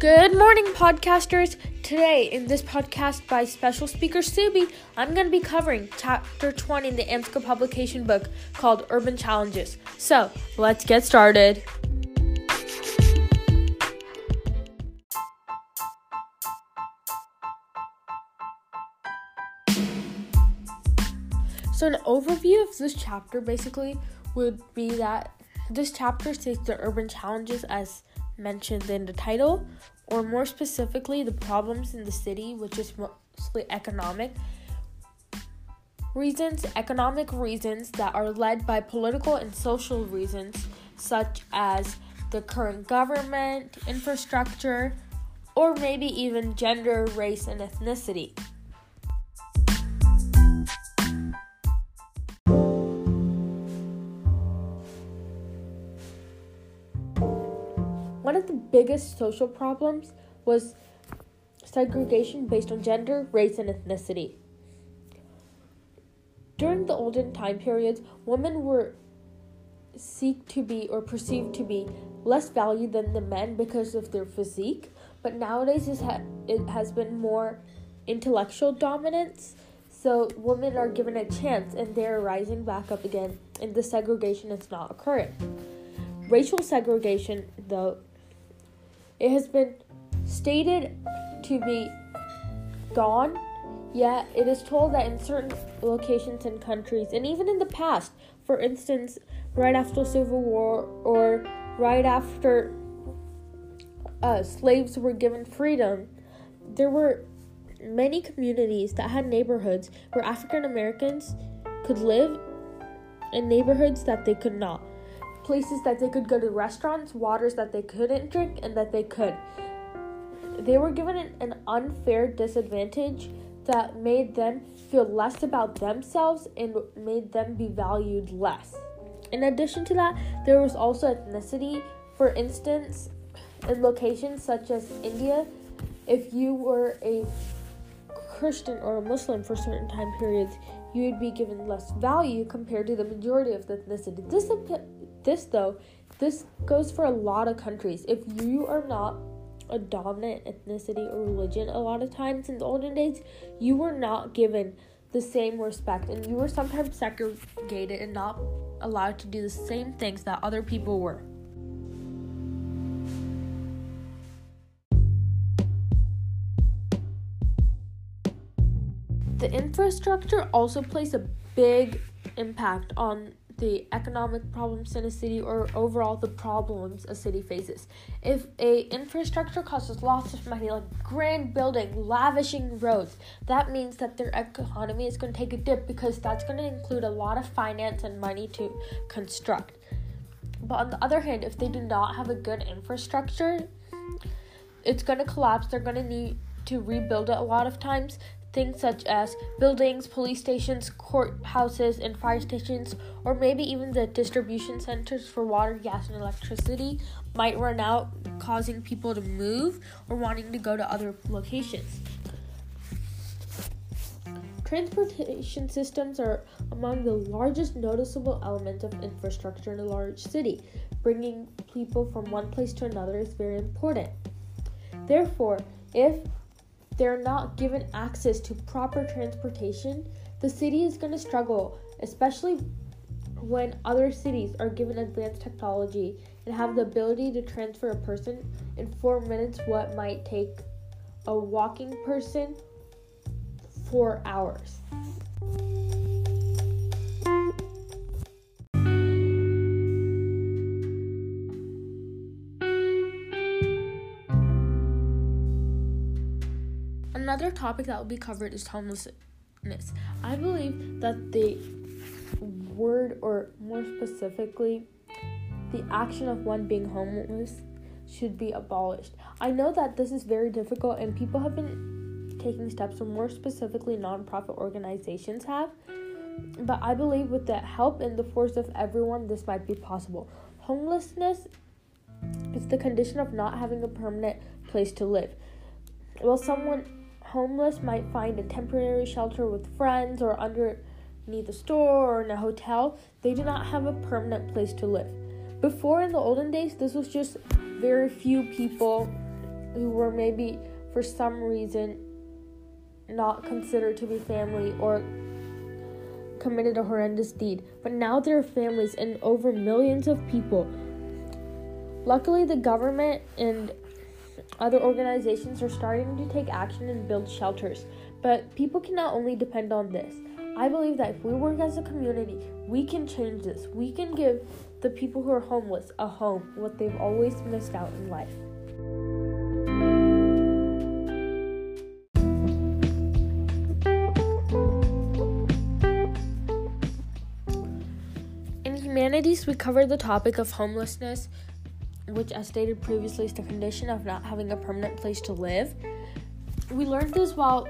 Good morning, podcasters. Today, in this podcast by special speaker Subi, I'm going to be covering chapter 20 in the AMSCO publication book called Urban Challenges. So, let's get started. So, an overview of this chapter basically would be that this chapter states the urban challenges as mentioned in the title, or more specifically, the problems in the city, which is mostly economic reasons, economic reasons that are led by political and social reasons, such as the current government, infrastructure, or maybe even gender, race, and ethnicity. Biggest social problems was segregation based on gender, race, and ethnicity. During the olden time periods, women were seek to be or perceived to be less valued than the men because of their physique, but nowadays it has been more intellectual dominance. So women are given a chance and they're rising back up again, and the segregation is not occurring. Racial segregation, though, it has been stated to be gone, yet it is told that in certain locations and countries, and even in the past, for instance, right after the Civil War or right after uh, slaves were given freedom, there were many communities that had neighborhoods where African Americans could live in neighborhoods that they could not places that they could go to restaurants, waters that they couldn't drink, and that they could. They were given an unfair disadvantage that made them feel less about themselves and made them be valued less. In addition to that, there was also ethnicity. For instance, in locations such as India, if you were a Christian or a Muslim for certain time periods, you would be given less value compared to the majority of the ethnicity. This this though, this goes for a lot of countries. If you are not a dominant ethnicity or religion, a lot of times in the olden days, you were not given the same respect and you were sometimes segregated and not allowed to do the same things that other people were. The infrastructure also plays a big impact on the economic problems in a city or overall the problems a city faces. If a infrastructure costs lots of money, like grand building, lavishing roads, that means that their economy is going to take a dip because that's going to include a lot of finance and money to construct. But on the other hand, if they do not have a good infrastructure, it's going to collapse. They're going to need to rebuild it a lot of times things such as buildings, police stations, courthouses, and fire stations, or maybe even the distribution centers for water, gas, and electricity might run out, causing people to move or wanting to go to other locations. Transportation systems are among the largest noticeable elements of infrastructure in a large city. Bringing people from one place to another is very important. Therefore, if they're not given access to proper transportation, the city is going to struggle, especially when other cities are given advanced technology and have the ability to transfer a person in four minutes what might take a walking person four hours. Another topic that will be covered is homelessness. I believe that the word, or more specifically, the action of one being homeless should be abolished. I know that this is very difficult, and people have been taking steps, or more specifically, nonprofit organizations have. But I believe with the help and the force of everyone, this might be possible. Homelessness is the condition of not having a permanent place to live. Well, someone homeless might find a temporary shelter with friends or underneath a store or in a hotel, they do not have a permanent place to live. Before, in the olden days, this was just very few people who were maybe for some reason not considered to be family or committed a horrendous deed, but now there are families and over millions of people. Luckily, the government and other organizations are starting to take action and build shelters, but people cannot only depend on this. I believe that if we work as a community, we can change this. We can give the people who are homeless a home, what they've always missed out in life. In humanities, we covered the topic of homelessness, which, as stated previously, is the condition of not having a permanent place to live. We learned this while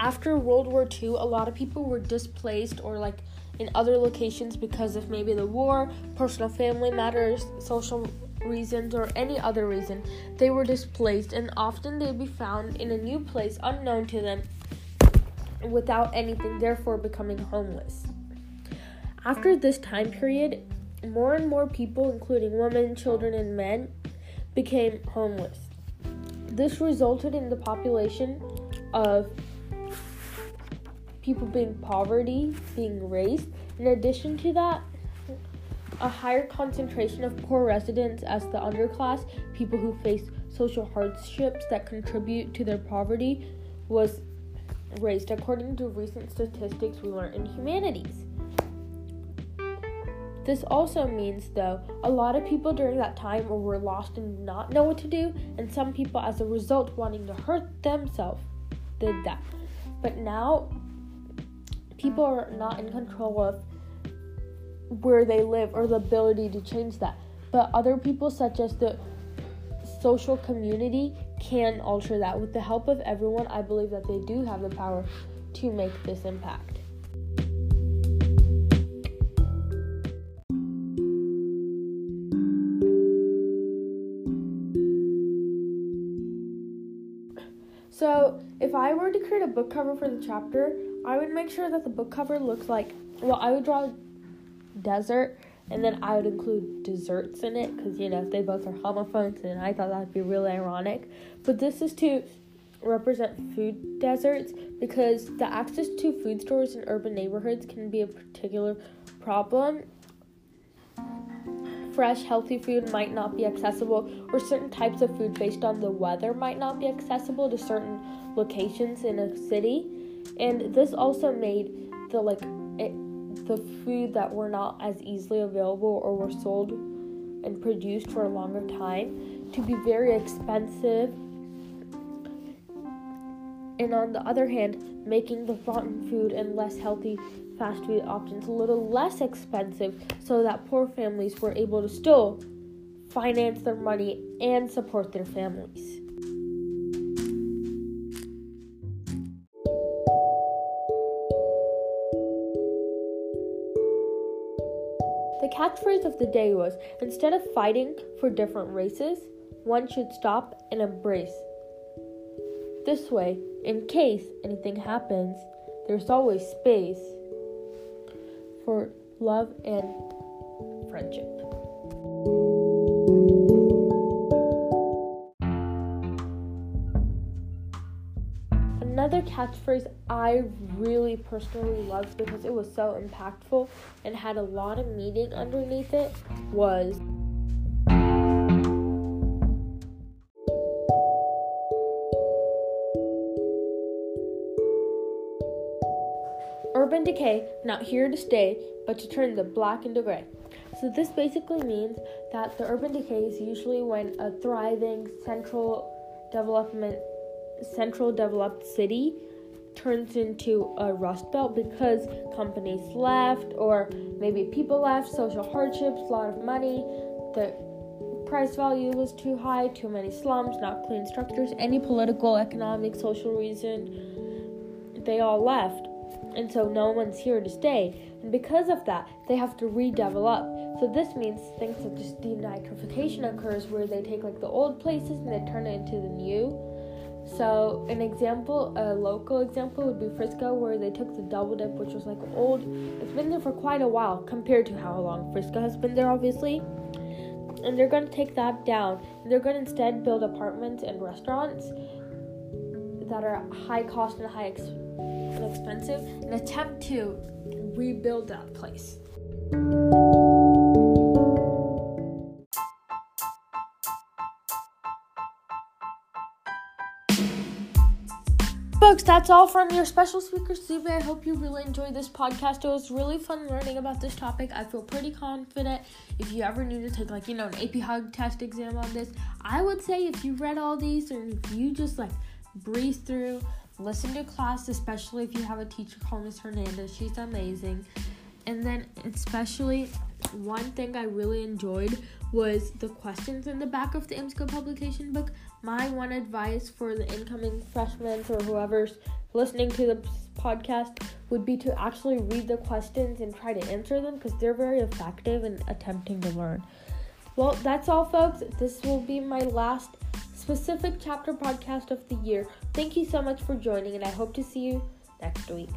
after World War II, a lot of people were displaced or like in other locations because of maybe the war, personal family matters, social reasons, or any other reason. They were displaced, and often they'd be found in a new place unknown to them without anything, therefore becoming homeless. After this time period, more and more people, including women, children, and men, became homeless. This resulted in the population of people being poverty being raised. In addition to that, a higher concentration of poor residents as the underclass, people who face social hardships that contribute to their poverty, was raised according to recent statistics we learned in humanities. This also means, though, a lot of people during that time were lost and not know what to do, and some people, as a result, wanting to hurt themselves, did that. But now, people are not in control of where they live or the ability to change that. But other people, such as the social community, can alter that. With the help of everyone, I believe that they do have the power to make this impact. If I were to create a book cover for the chapter, I would make sure that the book cover looks like well, I would draw desert and then I would include desserts in it because you know they both are homophones and I thought that'd be really ironic. But this is to represent food deserts because the access to food stores in urban neighborhoods can be a particular problem. Fresh, healthy food might not be accessible, or certain types of food based on the weather might not be accessible to certain locations in a city. And this also made the like it, the food that were not as easily available or were sold and produced for a longer time to be very expensive and on the other hand, making the rotten food and less healthy fast food options a little less expensive so that poor families were able to still finance their money and support their families. The catchphrase of the day was instead of fighting for different races, one should stop and embrace. This way, in case anything happens, there's always space for love and friendship. Another catchphrase I really personally loved because it was so impactful and had a lot of meaning underneath it was Urban decay, not here to stay, but to turn the black into gray. So, this basically means that the urban decay is usually when a thriving central development, central developed city turns into a rust belt because companies left, or maybe people left, social hardships, a lot of money, the price value was too high, too many slums, not clean structures, any political, economic, social reason, they all left and so no one's here to stay. And because of that, they have to redevelop. So this means things such as gentrification occurs where they take like the old places and they turn it into the new. So an example, a local example would be Frisco, where they took the double dip, which was like old. It's been there for quite a while compared to how long Frisco has been there, obviously. and they're going to take that down. They're going to instead build apartments and restaurants that are high cost and high ex- and expensive and attempt to rebuild that place. Folks, that's all from your special speaker, Sube. I hope you really enjoyed this podcast. It was really fun learning about this topic. I feel pretty confident. If you ever need to take, like, you know, an AP Hug test exam on this, I would say if you read all these or if you just, like, breeze through, listen to class, especially if you have a teacher called Miss Hernandez. She's amazing. And then, especially, one thing I really enjoyed was the questions in the back of the AMSCO publication book. My one advice for the incoming freshmen or whoever's listening to the podcast would be to actually read the questions and try to answer them because they're very effective in attempting to learn. Well, that's all, folks. This will be my last specific chapter podcast of the year. Thank you so much for joining, and I hope to see you next week.